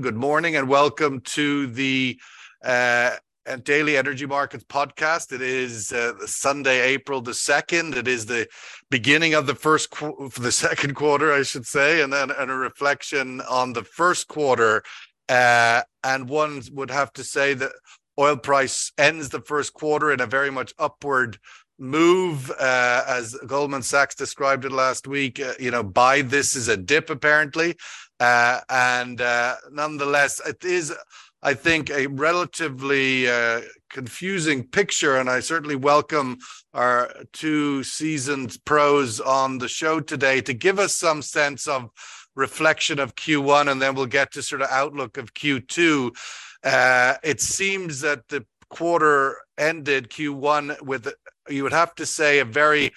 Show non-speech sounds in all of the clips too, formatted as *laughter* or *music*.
Good morning and welcome to the uh, Daily Energy Markets podcast. It is uh, Sunday, April the 2nd. It is the beginning of the first, qu- the *laughs* second quarter, I should say, and then and a reflection on the first quarter. Uh, and one would have to say that oil price ends the first quarter in a very much upward move uh, as goldman sachs described it last week uh, you know buy this is a dip apparently uh, and uh, nonetheless, it is, I think, a relatively uh, confusing picture. And I certainly welcome our two seasoned pros on the show today to give us some sense of reflection of Q1, and then we'll get to sort of outlook of Q2. Uh, it seems that the quarter ended Q1 with, you would have to say, a very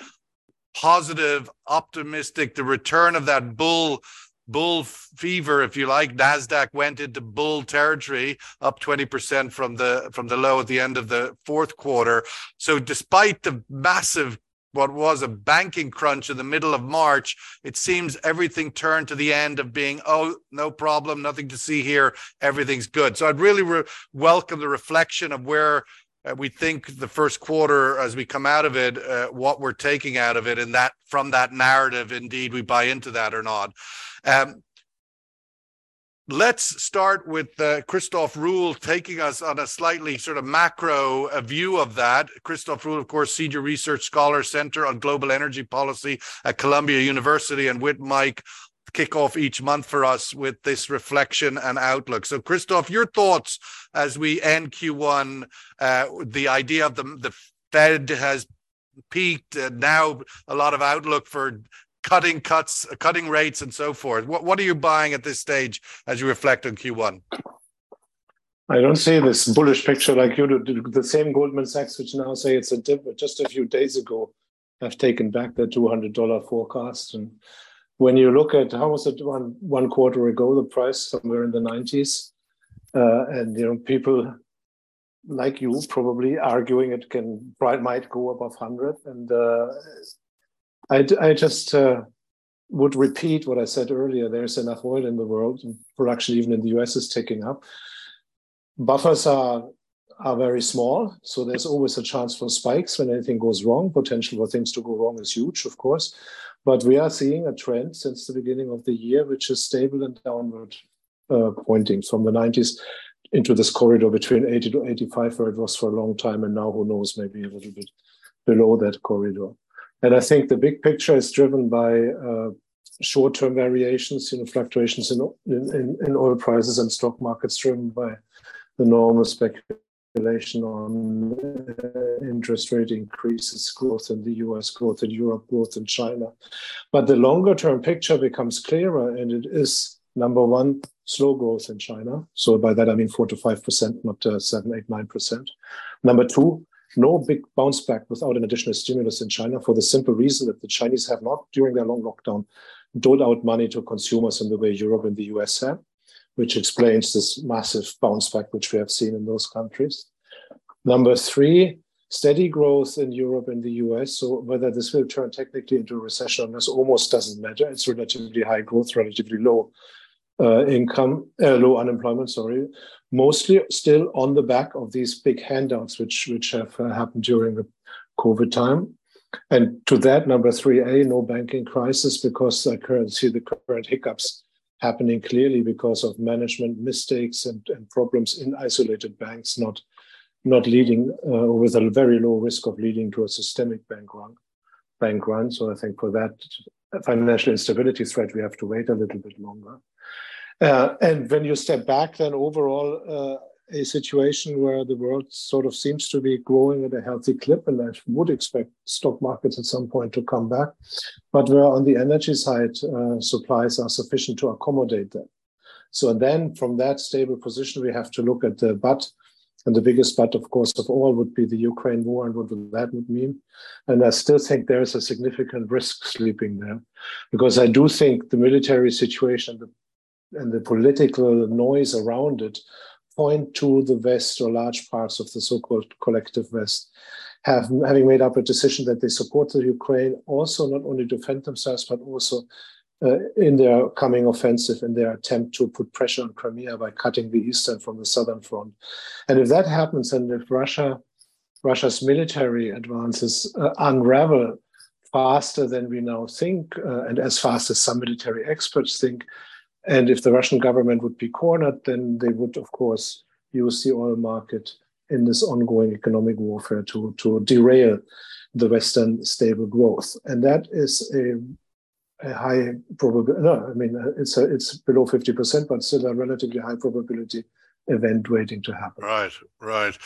positive, optimistic, the return of that bull bull fever, if you like. Nasdaq went into bull territory, up 20% from the from the low at the end of the fourth quarter. So despite the massive what was a banking crunch in the middle of March, it seems everything turned to the end of being, oh, no problem, nothing to see here, everything's good. So I'd really re- welcome the reflection of where uh, we think the first quarter, as we come out of it, uh, what we're taking out of it, and that from that narrative, indeed, we buy into that or not. Um, let's start with uh, Christof Rühl taking us on a slightly sort of macro uh, view of that. Christof Rühl of course, Senior Research Scholar Center on Global Energy Policy at Columbia University, and with Mike kick off each month for us with this reflection and outlook. So, Christof, your thoughts as we end Q1, uh, the idea of the, the Fed has peaked, uh, now a lot of outlook for cutting cuts, cutting rates, and so forth. What what are you buying at this stage as you reflect on Q1? I don't see this bullish picture like you do. The same Goldman Sachs, which now say it's a dip, but just a few days ago, have taken back their two hundred dollar forecast. And when you look at how was it one one quarter ago, the price somewhere in the nineties, uh, and you know people like you probably arguing it can might go above hundred, and uh, I, I just uh, would repeat what I said earlier. There's enough oil in the world, production even in the US is ticking up. Buffers are are very small, so there's always a chance for spikes when anything goes wrong. Potential for things to go wrong is huge, of course, but we are seeing a trend since the beginning of the year, which is stable and downward uh, pointing from the 90s into this corridor between 80 to 85, where it was for a long time, and now who knows, maybe a little bit below that corridor. And I think the big picture is driven by uh, short-term variations, you know, fluctuations in, in, in oil prices and stock markets driven by the normal speculation on uh, interest rate increases, growth in the US, growth in Europe, growth in China. But the longer term picture becomes clearer, and it is number one, slow growth in China. So by that, I mean 4 to 5%, not uh, 7, 8, 9%. Number two, no big bounce back without an additional stimulus in China for the simple reason that the Chinese have not, during their long lockdown, doled out money to consumers in the way Europe and the US have, which explains this massive bounce back which we have seen in those countries. Number three, steady growth in Europe and the US. So whether this will turn technically into a recession or not almost doesn't matter. It's relatively high growth, relatively low uh, income, uh, low unemployment, sorry, mostly still on the back of these big handouts which which have uh, happened during the COVID time. And to that, number three A, no banking crisis because I currently see the current hiccups happening clearly because of management mistakes and, and problems in isolated banks, not not leading uh, with a very low risk of leading to a systemic bank run. Bank run. So I think for that financial instability threat, we have to wait a little bit longer. Uh, and when you step back, then overall, uh, a situation where the world sort of seems to be growing at a healthy clip, and I would expect stock markets at some point to come back, but where on the energy side, uh, supplies are sufficient to accommodate that. So then, from that stable position, we have to look at the but, and the biggest but, of course, of all would be the Ukraine war and what that would mean. And I still think there is a significant risk sleeping there, because I do think the military situation, the and the political noise around it point to the West or large parts of the so-called collective West have having made up a decision that they support the Ukraine also not only defend themselves but also uh, in their coming offensive, in their attempt to put pressure on Crimea by cutting the eastern from the southern front. And if that happens, and if Russia, Russia's military advances uh, unravel faster than we now think, uh, and as fast as some military experts think, and if the Russian government would be cornered, then they would, of course, use the oil market in this ongoing economic warfare to, to derail the Western stable growth. And that is a a high probability. No, I mean it's a, it's below fifty percent, but still a relatively high probability event waiting to happen. Right, right.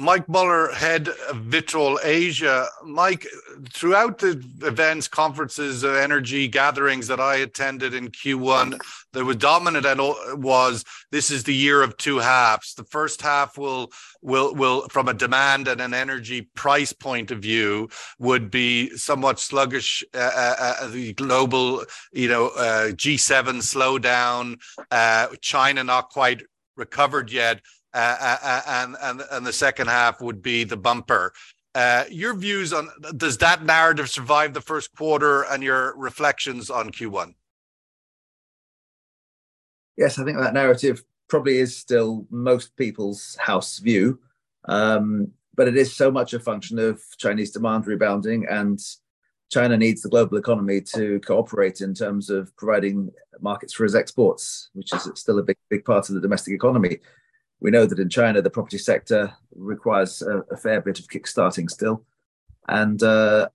Mike Muller, head of Vitol Asia. Mike, throughout the events, conferences, uh, energy gatherings that I attended in Q1, the was dominant and all was this is the year of two halves. The first half will will will from a demand and an energy price point of view would be somewhat sluggish. Uh, uh, uh the global, you know, uh, G7 slowdown, uh, China not quite recovered yet uh, and and and the second half would be the bumper. Uh, your views on does that narrative survive the first quarter, and your reflections on Q1? Yes, I think that narrative probably is still most people's house view, um, but it is so much a function of Chinese demand rebounding and China needs the global economy to cooperate in terms of providing markets for its exports, which is still a big, big part of the domestic economy we know that in China, the property sector requires a, a fair bit of kickstarting still. And uh,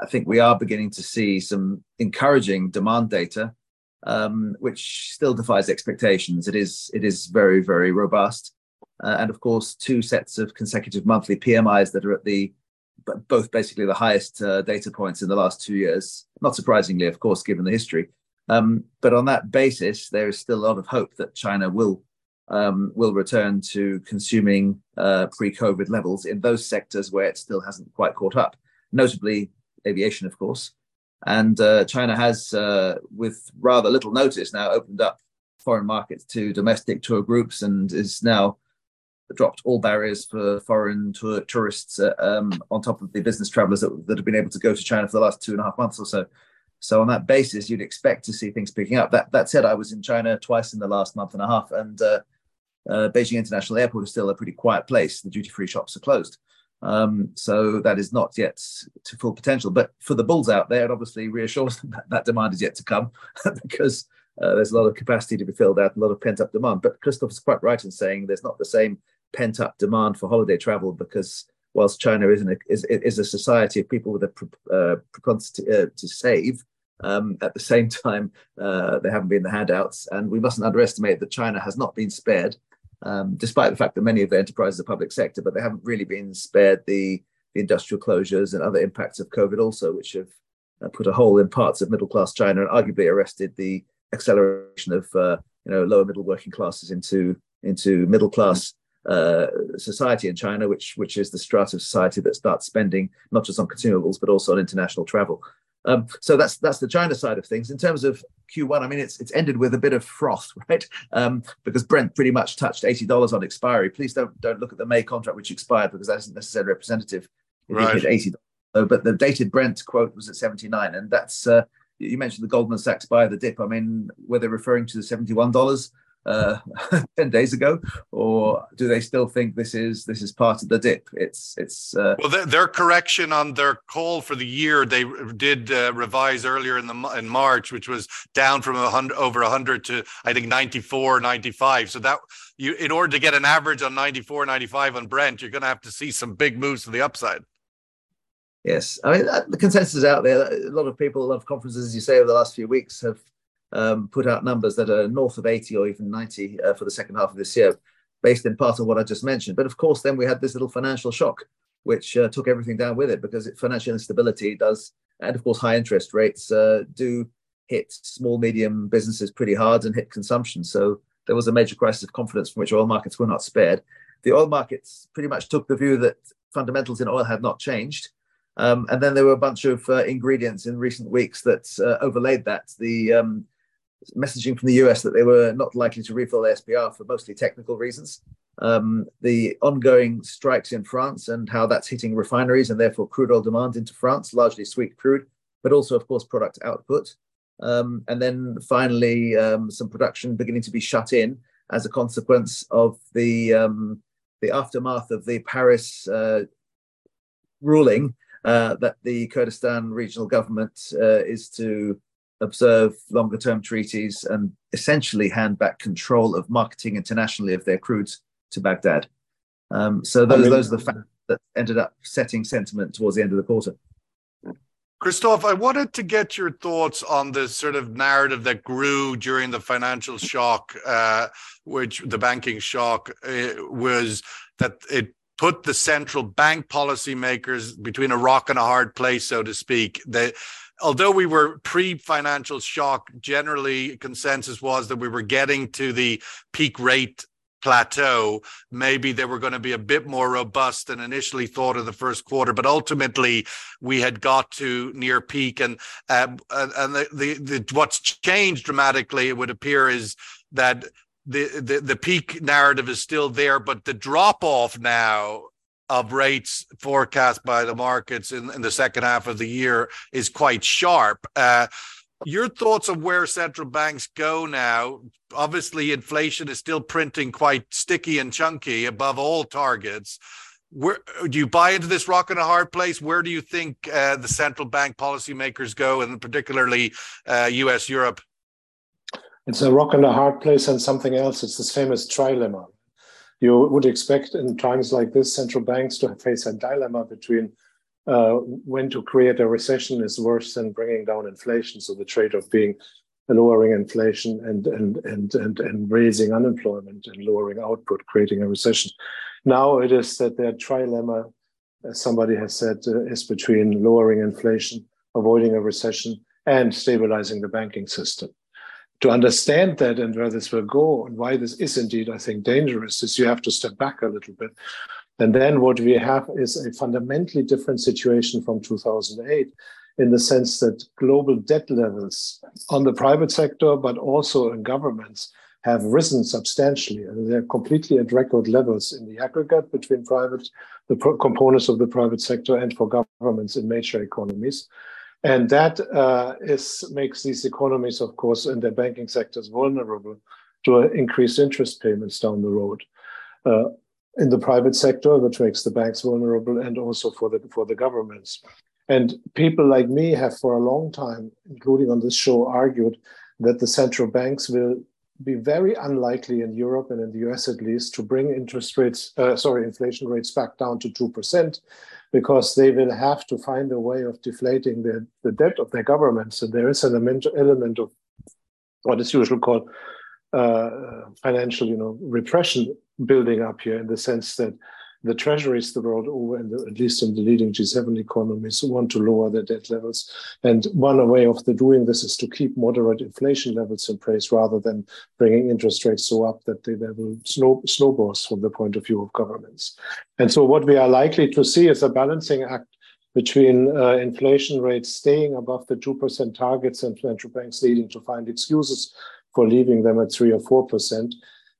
I think we are beginning to see some encouraging demand data, um, which still defies expectations. It is, it is very, very robust. Uh, and of course, two sets of consecutive monthly PMIs that are at the both basically the highest uh, data points in the last two years. Not surprisingly, of course, given the history. Um, but on that basis, there is still a lot of hope that China will um, will return to consuming uh, pre-COVID levels in those sectors where it still hasn't quite caught up, notably aviation, of course. And uh, China has, uh, with rather little notice, now opened up foreign markets to domestic tour groups and is now dropped all barriers for foreign tour, tourists uh, um, on top of the business travelers that, that have been able to go to China for the last two and a half months or so. So on that basis, you'd expect to see things picking up. That that said, I was in China twice in the last month and a half, and uh, uh, Beijing International Airport is still a pretty quiet place. The duty free shops are closed. Um, so that is not yet to full potential. But for the bulls out there, it obviously reassures them that, that demand is yet to come *laughs* because uh, there's a lot of capacity to be filled out, a lot of pent up demand. But Christof is quite right in saying there's not the same pent up demand for holiday travel because whilst China is, a, is, is a society of people with a uh, propensity uh, to save, um, at the same *laughs* time, uh, there haven't been the handouts. And we mustn't underestimate that China has not been spared um, despite the fact that many of the enterprises are public sector, but they haven't really been spared the, the industrial closures and other impacts of COVID also, which have uh, put a hole in parts of middle class China and arguably arrested the acceleration of uh, you know lower middle working classes into into middle class uh, society in China, which which is the strata of society that starts spending not just on consumables but also on international travel. Um, so that's that's the China side of things. In terms of Q1, I mean, it's it's ended with a bit of froth, *laughs* right? Um, because Brent pretty much touched eighty dollars on expiry. Please don't don't look at the May contract which expired because that isn't necessarily representative. Right. eighty. but the dated Brent quote was at seventy nine, and that's uh, you mentioned the Goldman Sachs buy the dip. I mean, were they referring to the seventy one dollars? Uh, *laughs* 10 days ago or do they still think this is this is part of the dip? It's it's uh, well their, their, correction on their call for the year they did uh, revise earlier in the in march which was down from 100 over 100 to i think 94 95 so that you in order to get an average on 94 95 on brent you're going to have to see some big moves to the upside. Yes, I mean uh, the consensus is out there. A lot of people, a lot of conferences, as you say, over the last few weeks have um, put out numbers that are north of 80 or even 90 uh, for the second half of this year, based in part on what I just mentioned. But of course, then we had this little financial shock, which uh, took everything down with it because it, financial instability does, and of course, high interest rates uh, do hit small, medium businesses pretty hard and hit consumption. So there was a major crisis of confidence from which oil markets were not spared. The oil markets pretty much took the view that fundamentals in oil had not changed. Um, and then there were a bunch of uh, ingredients in recent weeks that uh, overlaid that. The um, messaging from the US that they were not likely to refill the SPR for mostly technical reasons. Um, the ongoing strikes in France and how that's hitting refineries and therefore crude oil demand into France, largely sweet crude, but also, of course, product output. Um, and then finally, um, some production beginning to be shut in as a consequence of the um, the aftermath of the Paris uh, ruling uh, that the Kurdistan regional government uh, is to observe longer term treaties and essentially hand back control of marketing internationally of their crudes to Baghdad. Um, so those, I mean, those are the facts that ended up setting sentiment towards the end of the quarter. Christof, I wanted to get your thoughts on this sort of narrative that grew during the financial shock, uh, which the banking shock uh, was that it put the central bank policymakers between a rock and a hard place, so to speak. They, although we were pre-financial shock, generally consensus was that we were getting to the peak rate plateau, maybe they were going to be a bit more robust than initially thought in the first quarter. But ultimately, we had got to near peak, and uh, and the, the, the what's changed dramatically, it would appear, is that the, the the peak narrative is still there, but the drop off now of rates forecast by the markets in, in the second half of the year is quite sharp. Uh, your thoughts on where central banks go now? Obviously, inflation is still printing quite sticky and chunky above all targets. Where do you buy into this rock and a hard place? Where do you think uh, the central bank policymakers go, and particularly uh, U.S. Europe? It's a rock and a hard place, and something else. It's this famous trilemma. You would expect in times like this central banks to face a dilemma between uh, when to create a recession is worse than bringing down inflation. So the trade-off being lowering inflation and and and and, and raising unemployment and lowering output, creating a recession. Now it is that their trilemma, as somebody has said, uh, is between lowering inflation, avoiding a recession, and stabilizing the banking system. To understand that and where this will go and why this is indeed, I think, dangerous, is you have to step back a little bit and then what we have is a fundamentally different situation from 2008 in the sense that global debt levels on the private sector, but also in governments, have risen substantially. And they're completely at record levels in the aggregate between private, the components of the private sector and for governments in major economies. And that uh, is, makes these economies, of course, and their banking sectors vulnerable to increased interest payments down the road. Uh, in the private sector, which makes the banks vulnerable, and also for the for the governments. And people like me have for a long time, including on this show, argued that the central banks will be very unlikely in Europe and in the US at least to bring interest rates, uh, sorry, inflation rates back down to 2%, because they will have to find a way of deflating the, the debt of their governments. And there is an element of what is usually called uh, financial, you know, repression building up here in the sense that the treasuries the world over, and at least in the leading G7 economies, want to lower their debt levels. And one way of the doing this is to keep moderate inflation levels in place rather than bringing interest rates so up that they, will snow, snowballs from the point of view of governments. And so what we are likely to see is a balancing act between uh, inflation rates staying above the 2% targets and central banks needing to find excuses for leaving them at 3 or 4%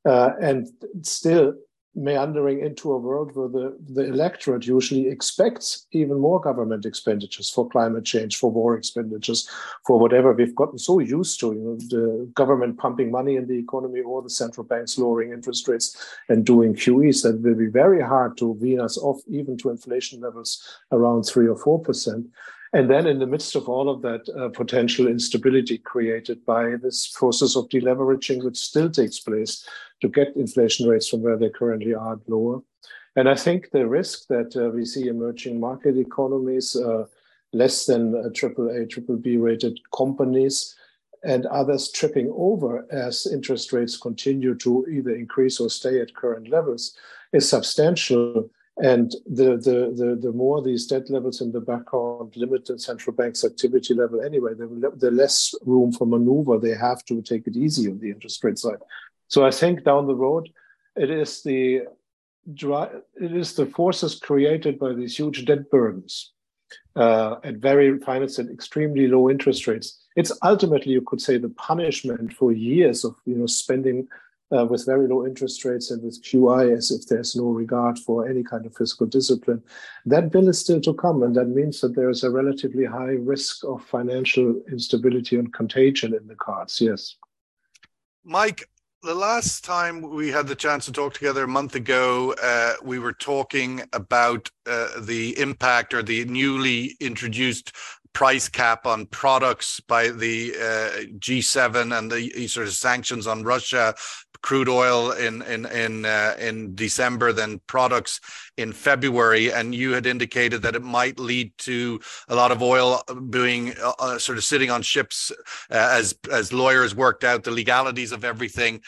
uh, and still meandering into a world where the, the electorate usually expects even more government expenditures for climate change, for war expenditures, for whatever we've gotten so used to, you know, the government pumping money in the economy or the central banks lowering interest rates and doing QEs that will be very hard to wean us off even to inflation levels around three or four percent. And then, in the midst of all of that uh, potential instability created by this process of deleveraging, which still takes place to get inflation rates from where they currently are lower. And I think the risk that uh, we see emerging market economies, uh, less than a triple A, triple B rated companies, and others tripping over as interest rates continue to either increase or stay at current levels is substantial and the, the, the, the, more these debt levels in the background limit the central bank's activity level anyway, the, the less room for maneuver they have to take it easy on the interest rate side. So I think down the road, it is the it is the forces created by these huge debt burdens uh, at very financed at extremely low interest rates. It's ultimately, you could say, the punishment for years of you know spending uh, with very low interest rates and with QE as if there's no regard for any kind of fiscal discipline. That bill is still to come, and that means that there is a relatively high risk of financial instability and contagion in the cards. Yes. Mike, the last time we had the chance to talk together a month ago, uh, we were talking about uh, the impact or the newly introduced price cap on products by the uh, G7 and the sort of sanctions on Russia, crude oil in in in uh, in December, then products in February, and you had indicated that it might lead to a lot of oil being uh, uh sort of sitting on ships uh, as as lawyers worked out the legalities of everything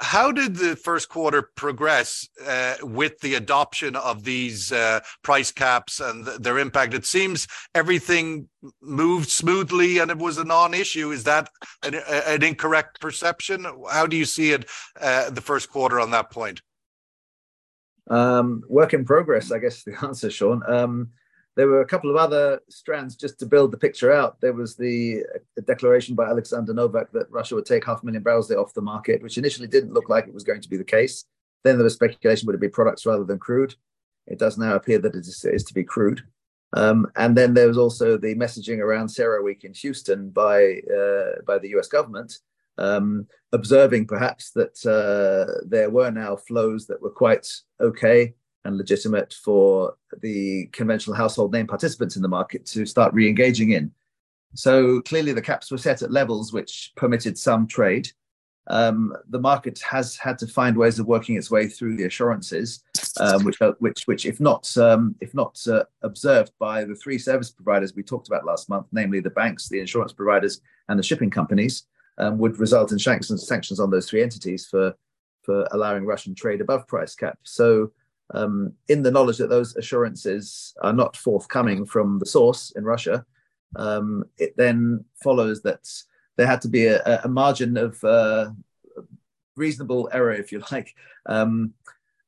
how did the first quarter progress uh, with the adoption of these uh, price caps and th- their impact? It seems everything moved smoothly and it was a non-issue. Is that an, an incorrect perception? How do you see it uh, the first quarter on that point? Um, work in progress, I guess the *laughs* answer, Sean. Um, there were a couple of other strands just to build the picture out. There was the, the declaration by Alexander Novak that Russia would take half a million barrels off the market, which initially didn't look like it was going to be the case. Then there was speculation would it be products rather than crude. It does now appear that it is, is to be crude. Um, and then there was also the messaging around CERAWeek in Houston by uh, by the U.S. government, um, observing perhaps that uh, there were now flows that were quite okay and legitimate for the conventional household name participants in the market to start re-engaging in. So clearly the caps were set at levels which permitted some trade. Um, the market has had to find ways of working its way through the assurances, um, which, which, which, if not, um, if not uh, observed by the three service providers we talked about last month, namely the banks, the insurance providers, and the shipping companies, um, would result in sanctions, sanctions on those three entities for for allowing Russian trade above price cap. So um, in the knowledge that those assurances are not forthcoming from the source in Russia, um, it then follows that there had to be a, a margin of uh, reasonable error, if you *laughs* like. Um,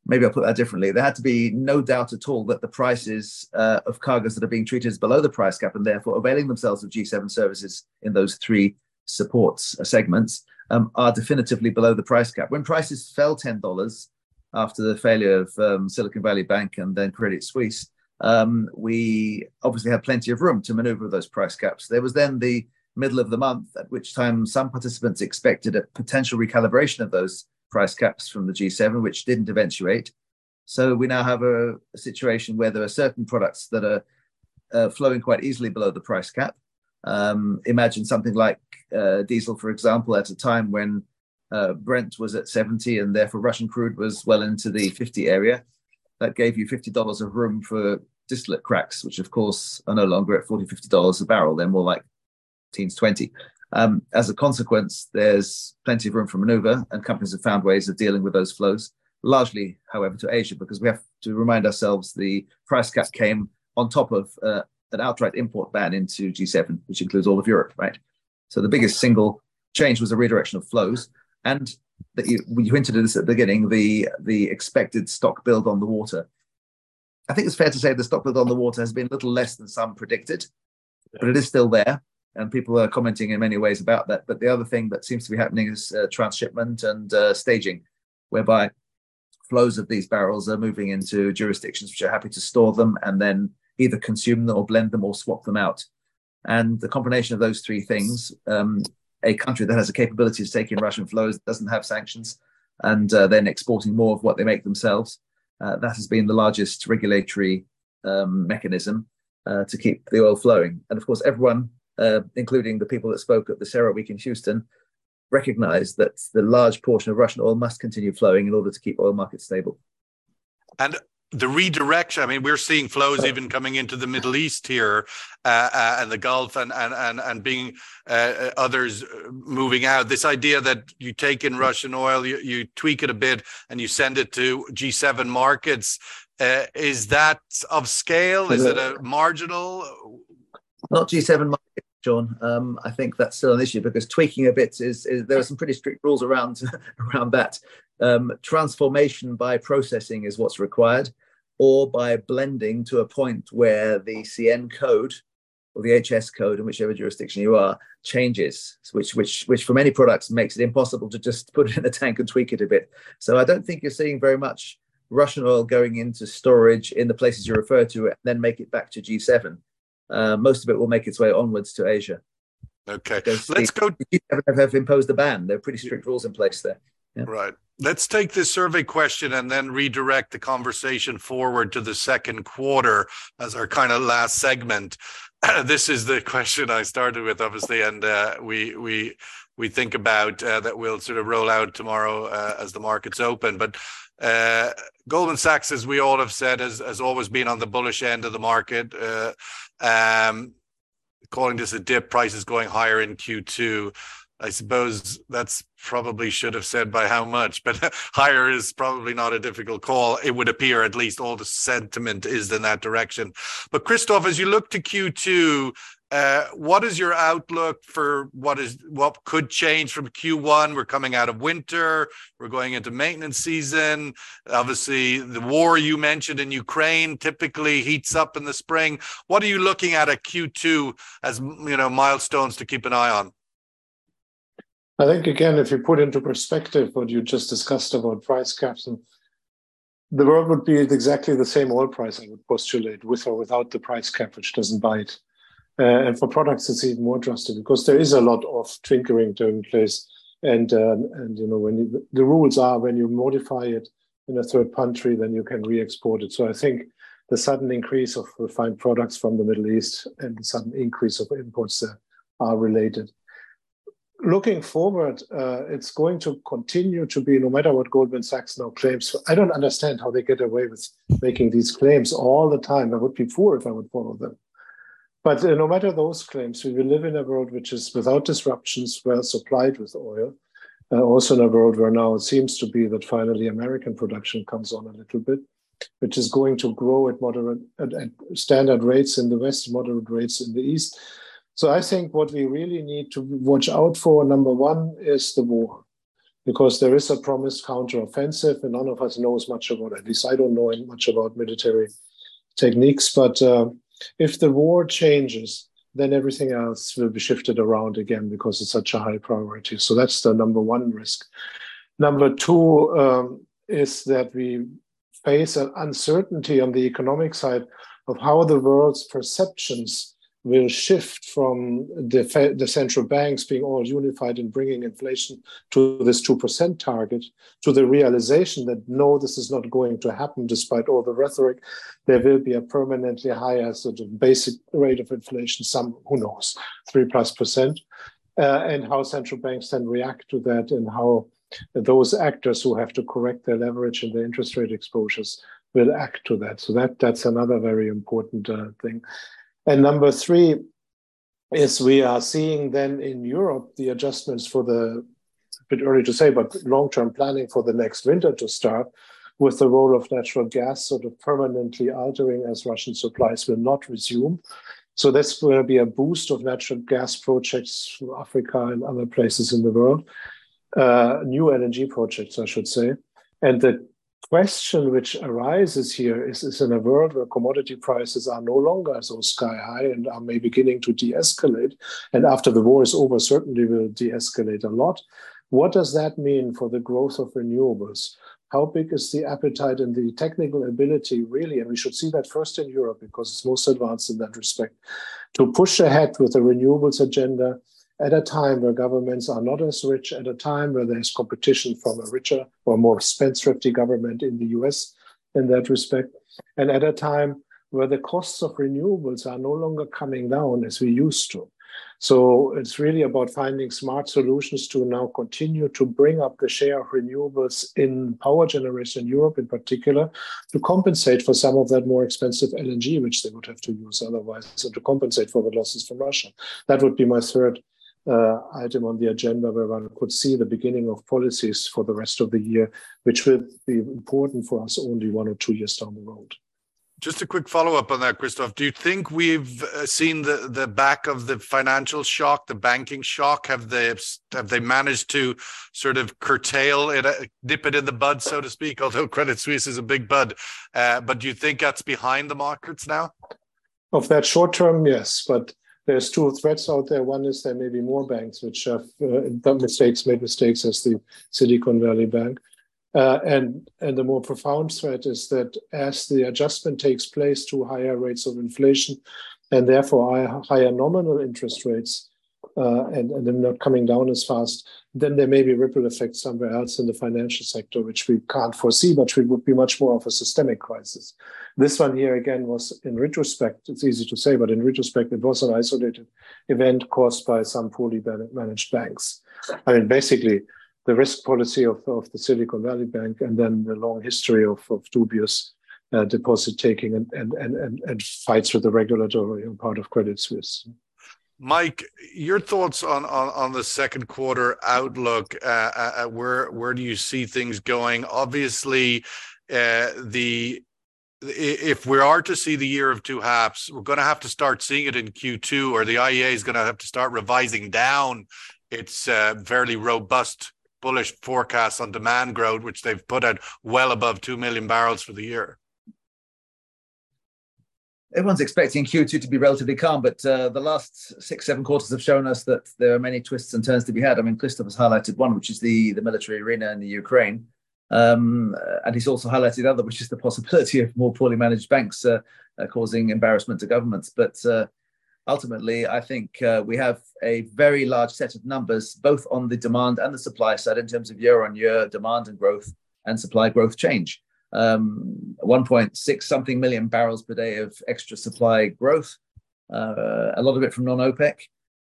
maybe I'll put that differently. There had to be no doubt at all that the prices uh, of cargoes that are being treated as below the price cap and therefore availing themselves of G7 services in those three supports uh, segments um, are definitively below the price cap. When prices fell $10, after the failure of um, Silicon Valley Bank and then Credit Suisse, um, we obviously had plenty of room to maneuver those price caps. There was then the middle of the month, at which time some participants expected a potential recalibration of those price caps from the G7, which didn't eventuate. So we now have a, a situation where there are certain products that are uh, flowing quite easily below the price cap. Um, imagine something like uh, diesel, for example, at a time when uh, Brent was at 70 and therefore Russian crude was well into the 50 area. That gave you $50 of room for distillate cracks, which of course are no longer at 40 $50 a barrel. They're more like teens 20. Um, as a consequence, there's plenty of room for maneuver, and companies have found ways of dealing with those flows, largely, however, to Asia, because we have to remind ourselves the price cap came on top of uh, an outright import ban into G7, which includes all of Europe, right? So the biggest single change was a redirection of flows and that you, you hinted at this at the beginning, the the expected stock build on the water. I think it's fair to say the stock build on the water has been a little less than some predicted, yeah. but it is still there, and people are commenting in many ways about that. But the other thing that seems to be happening is uh, transshipment and uh, staging, whereby flows of these barrels are moving into jurisdictions which are happy to store them and then either consume them or blend them or swap them out. And the combination of those three things um, a country that has a capability of taking Russian flows, doesn't have sanctions, and uh, then exporting more of what they make themselves. Uh, that has been the largest regulatory um, mechanism uh, to keep the oil flowing. And of course, everyone, uh, including the people that spoke at the CERA CERAWeek in Houston, recognized that the large portion of Russian oil must continue flowing in order to keep oil markets stable. And the redirection. I mean, we're seeing flows even coming into the Middle East here, uh, uh, and the Gulf, and and and and being uh, uh others moving out. This idea that you take in Russian oil, you, you tweak it a bit, and you send it to G7 markets. Uh, is that of scale? Is it a marginal? Not G7 markets. John. Um, I think that's still an issue because tweaking a bit is, is there are some pretty strict rules around *laughs* around that. Um, transformation by processing is what's required, or by blending to a point where the CN code or the HS code in whichever jurisdiction you are changes, which which which for many products makes it impossible to just *laughs* put it in the tank and tweak it a bit. So I don't think you're seeing very much Russian oil going into storage in the places you refer to, and then make it back to G7. Uh, most of it will make its way onwards to Asia. Okay, let's the, go. G7 have imposed a ban. There are pretty strict rules in place there. Right. Let's take this survey question and then redirect the conversation forward to the second quarter as our kind of last segment. *clears throat* this is the question I started with, obviously, and uh, we we we think about uh, that we'll sort of roll out tomorrow uh, as the markets open. But uh, Goldman Sachs, as we all have said, has, has always been on the bullish end of the market, uh, um, calling this a dip. Prices going higher in Q2. I suppose that's probably should have said by how much, but *laughs* higher is probably not a difficult call. It would appear, at least, all the sentiment is in that direction. But Christof, as you look to Q2, uh, what is your outlook for what is what could change from Q1? We're coming out of winter. We're going into maintenance season. Obviously, the war you mentioned in Ukraine typically heats up in the spring. What are you looking at at Q2 as you know milestones to keep an eye on? I think again, if you put into perspective what you just discussed about price caps, and the world would be exactly the same oil price. I would postulate with or without the price cap, which doesn't bite. Uh, and for products, it's even more drastic because there is a lot of tinkering taking place. And uh, and you know when you, the rules are when you modify it in a third country, then you can re-export it. So I think the sudden increase of refined products from the Middle East and the sudden increase of imports there are related looking forward, uh, it's going to continue to be, no matter what Goldman Sachs now claims. I don't understand how they get away with making these claims all the time. I would be poor if I would follow them. But uh, no matter those claims, we will live in a world which is without disruptions, well supplied with oil. Uh, also in a world where now it seems to be that finally American production comes on a little bit, which is going to grow at moderate at, at standard rates in the West, moderate rates in the East so I think what we really need to watch out for, number one, is the war, because there is a promised counteroffensive, and none of us knows much about it. At least I don't know much about military techniques. But uh, if the war changes, then everything else will be shifted around again because it's such a high priority. So that's the number one risk. Number two um, is that we face an uncertainty on the economic side of how the world's perceptions will shift from the, the central banks being all unified in bringing inflation to this 2% target to the realization that no, this is not going to happen despite all the rhetoric. There will be a permanently higher sort of basic rate of inflation, some, who knows, 3 plus percent, uh, and how central banks then react to that and how those actors who have to correct their leverage and their interest rate exposures will act to that. So that that's another very important uh, thing. And number three is we are seeing then in Europe the adjustments for the, a bit early to say, but long term planning for the next winter to start with the role of natural gas sort of permanently altering as Russian supplies will not resume. So this will be a boost of natural gas projects from Africa and other places in the world, uh, new LNG projects, I should say. And the question which arises here is, is in a world where commodity prices are no longer so sky high and are maybe beginning to de-escalate, and after the war is over, certainly will de-escalate a lot. What does that mean for the growth of renewables? How big is the appetite and the technical ability, really? And we should see that first in Europe because it's most advanced in that respect, to push ahead with the renewables agenda at a time where governments are not as rich, at a time where there's competition from a richer or more spendthrifty government in the US in that respect, and at a time where the costs of renewables are no longer coming down as we used to. So it's really about finding smart solutions to now continue to bring up the share of renewables in power generation in Europe in particular to compensate for some of that more expensive LNG, which they would have to use otherwise, so to compensate for the losses from Russia. That would be my third uh, item on the agenda where one could see the beginning of policies for the rest of the year, which will be important for us only one or two years down the road. Just a quick follow up on that, Christof. Do you think we've uh, seen the, the back of the financial shock, the banking shock? Have they have they managed to sort of curtail it, uh, dip it in the bud, so to speak? Although Credit Suisse is a big bud, uh, but do you think that's behind the markets now? Of that short term, yes, but there's two threats out there. One is there may be more banks which have uh, mistakes, made mistakes, as the Silicon Valley Bank. Uh, and and the more profound threat is that as the adjustment takes place to higher rates of inflation, and therefore higher nominal interest rates, uh, and, and them not coming down as fast, then there may be ripple effects somewhere else in the financial sector, which we can't foresee, but which would be much more of a systemic crisis. This one here again was, in retrospect, it's easy to say, but in retrospect, it was an isolated event caused by some poorly managed banks. I mean, basically, the risk policy of, of the Silicon Valley Bank and then the long history of, of dubious uh, deposit taking and, and, and, and, fights with the regulatory part of Credit Suisse. Mike, your thoughts on, on, on the second quarter outlook? Uh, uh, uh, where where do you see things going? Obviously, uh, the if we are to see the year of two halves, we're going to have to start seeing it in Q2, or the IEA is going to have to start revising down its uh, fairly robust bullish forecast on demand growth, which they've put at well above two million barrels for the year everyone's expecting Q2 to be relatively calm, but uh, the last six, seven quarters have shown us that there are many twists and turns to be had. I mean, Christof has highlighted one, which is the, the military arena in the Ukraine. Um, and he's also highlighted the other, which is the possibility of more poorly managed banks uh, uh, causing embarrassment to governments. But uh, ultimately, I think uh, we have a very large set of numbers, both on the demand and the supply side, in terms of year on year demand and growth and supply growth change um, 1.6 something million barrels per day of extra supply growth, uh, a lot of it from non OPEC,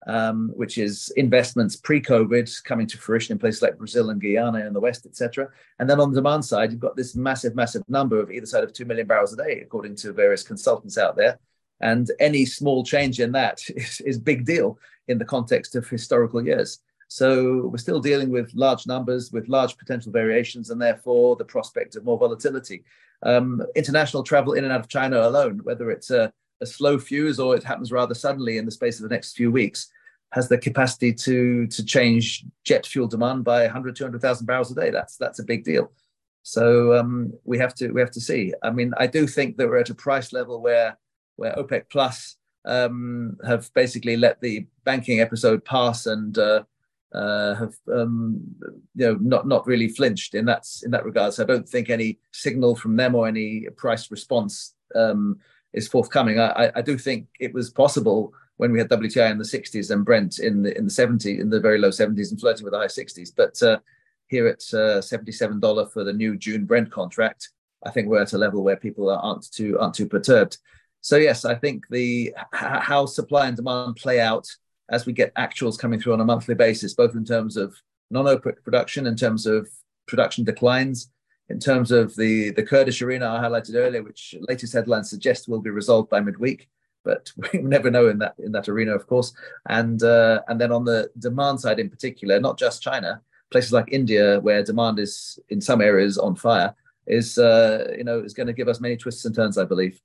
um, which is investments pre COVID coming to fruition in places like Brazil and Guyana in the West, etc. And then on the demand side, you've got this massive, massive number of either side of 2 million barrels a day, according to various consultants out there. And any small change in that *laughs* is, is big deal in the context of historical years. So we're still dealing with large numbers, with large potential variations, and therefore the prospect of more volatility. Um, international travel in and out of China alone, whether it's a, a, slow fuse or it happens rather suddenly in the space of the next few weeks, has the capacity to to change jet fuel demand by 100, 200,000 barrels a day. That's that's a big deal. So um, we have to we have to see. I mean, I do think that we're at a price level where where OPEC Plus um, have basically let the banking episode pass and uh, uh, have um, you know not not really flinched in that in that regard. So I don't think any signal from them or any price response um, is forthcoming. I, I, do think it was possible when we had WTI in the 60s and Brent in the in the 70s in the very low 70s and flirting with the high 60s. But uh, here at uh, $77 for the new June Brent contract, I think we're at a level where people aren't too aren't too perturbed. So yes, I think the how supply and demand play out as we get actuals coming through on a monthly basis, both in terms of non-OPEC production, in terms of production declines, in terms of the, the Kurdish arena I highlighted earlier, which latest headlines suggest will be resolved by midweek, but *laughs* we never know in that in that arena, of course. And uh, and then on the demand side in particular, not just China, places like India, where demand is in some areas on fire, is uh, you know is going to give us many twists and turns, I believe.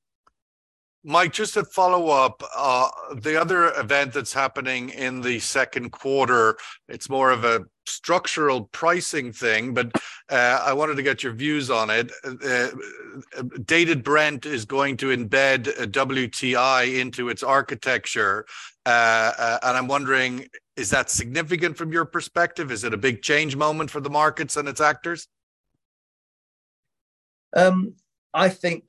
Mike, just to follow up, uh, the other event that's happening in the second quarter, it's more of a structural pricing thing, but uh, I wanted to get your views on it. Uh, Dated Brent is going to embed WTI into its architecture. Uh, uh, and I'm wondering, is that significant from your perspective? Is it a big change moment for the markets and its actors? Um, I think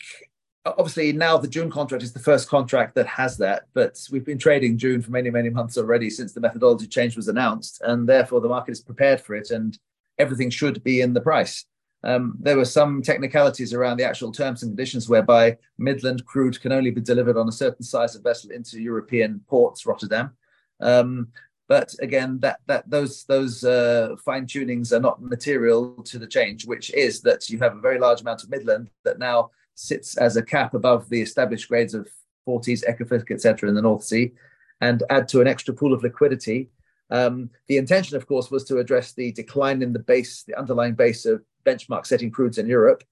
obviously now the June contract is the first contract that has that, but we've been trading June for many, many months already since the methodology change was announced, and therefore the market is prepared for it, and everything should be in the price. Um, there were some technicalities around the actual terms and conditions whereby Midland crude can only be delivered on a certain size of vessel into European ports, Rotterdam. Um, but again, that that those those uh, fine tunings are not material to the change, which is that you have a very large amount of Midland that now sits as a cap above the established grades of Forties, Ekofisk, etc. in the North Sea, and add to an extra pool of liquidity. Um, the intention, of course, was to address the decline in the base, the underlying base of benchmark setting crudes in Europe.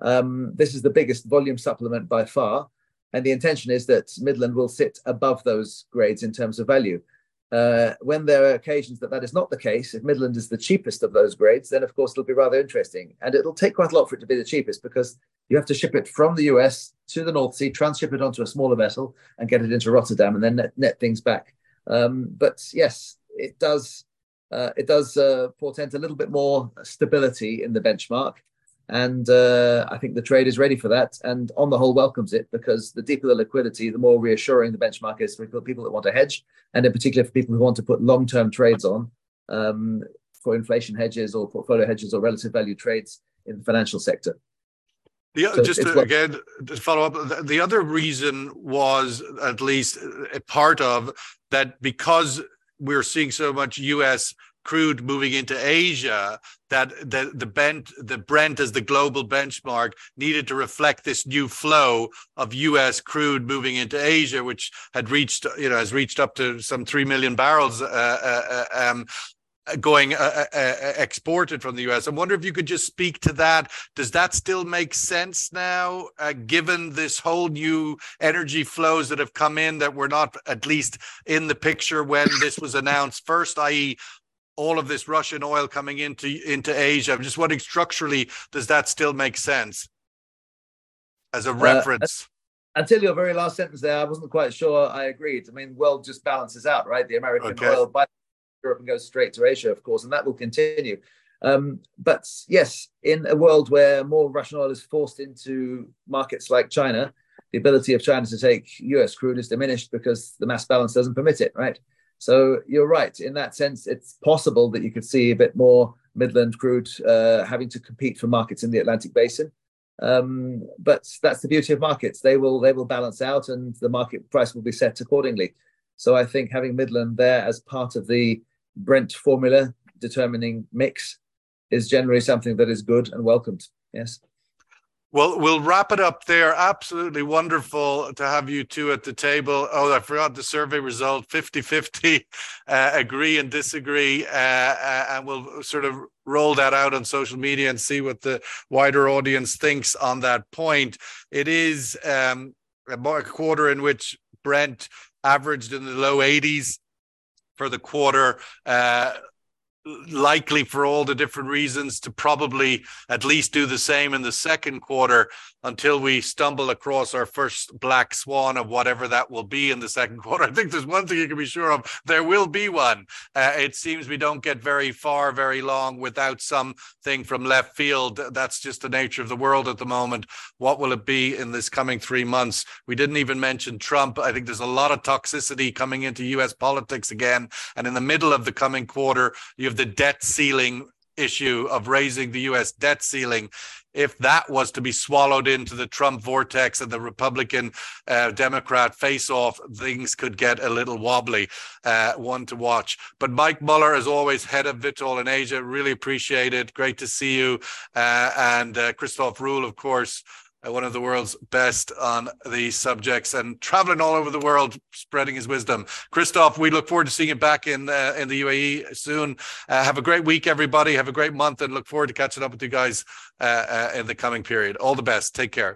Um, this is the biggest volume supplement by far, and the intention is that Midland will sit above those grades in terms of value. Uh, when there are occasions that that is not the case, if Midland is the cheapest of those grades, then of course it'll be rather interesting. And it'll take quite a lot for it to be the cheapest because You have to ship it from the US to the North Sea, transship it onto a smaller vessel, and get it into Rotterdam, and then net, net things back. Um, but yes, it does. Uh, it does uh, portend a little bit more stability in the benchmark, and uh, I think the trade is ready for that. And on the whole, welcomes it because the deeper the liquidity, the more reassuring the benchmark is for people that want to hedge, and in particular for people who want to put long-term trades on um, for inflation hedges or portfolio hedges or relative value trades in the financial sector. The, so just to, again to follow up, the, the other reason was at least a part of that because we're seeing so much U.S. crude moving into Asia that the the Brent the Brent as the global benchmark needed to reflect this new flow of U.S. crude moving into Asia, which had reached you know has reached up to some three million barrels uh, uh, uh um, going uh, uh, uh, exported from the US. I wonder if you could just speak to that. Does that still make sense now, uh, given this whole new energy flows that have come in that were not at least in the picture when this was announced first, i.e., all of this Russian oil coming into into Asia? I'm just wondering structurally, does that still make sense as a uh, reference? until your very last sentence there, I wasn't quite sure I agreed. I mean, world just balances out, right? The American okay. oil by Europe and goes straight to Asia, of course, and that will continue. Um, but yes, in a world where more Russian oil is forced into markets like China, the ability of China to take US crude is diminished because the mass balance doesn't permit it, right? So you're right. In that sense, it's possible that you could see a bit more Midland crude uh, having to compete for markets in the Atlantic basin. Um, but that's the beauty of markets. They will they will balance out, and the market price will be set accordingly. So I think having Midland there as part of the Brent formula determining mix is generally something that is good and welcomed. Yes. Well, we'll wrap it up there. Absolutely wonderful to have you two at the table. Oh, I forgot the survey result 50 50, *laughs* uh, agree and disagree. Uh, uh, and we'll sort of roll that out on social media and see what the wider audience thinks on that point. It is um, a quarter in which Brent averaged in the low 80s for the quarter. Uh, Likely for all the different reasons to probably at least do the same in the second quarter until we stumble across our first black swan of whatever that will be in the second *laughs* quarter. I think there's one thing you can be sure of there will be one. Uh, it seems we don't get very far, very long without something from left field. That's just the nature of the world at the moment. What will it be in this coming three months? We didn't even mention Trump. I think there's a lot of toxicity coming into US politics again. And in the middle of the coming quarter, you have the debt ceiling issue of raising the US debt ceiling, if that was to be swallowed into the Trump vortex and the Republican uh, Democrat face off, things could get a little wobbly. Uh, one to watch. But Mike Muller, as always, head of Vitol in Asia, really appreciate it. Great to see you. Uh, and uh, Christof Rühl, of course one of the world's best on these subjects and traveling all over the world, spreading his wisdom. Christof, we look forward to seeing you back in uh, in the UAE soon. Uh, have a great week, everybody. Have a great month, and look forward to catching up with you guys uh, uh, in the coming period. All the best. Take care.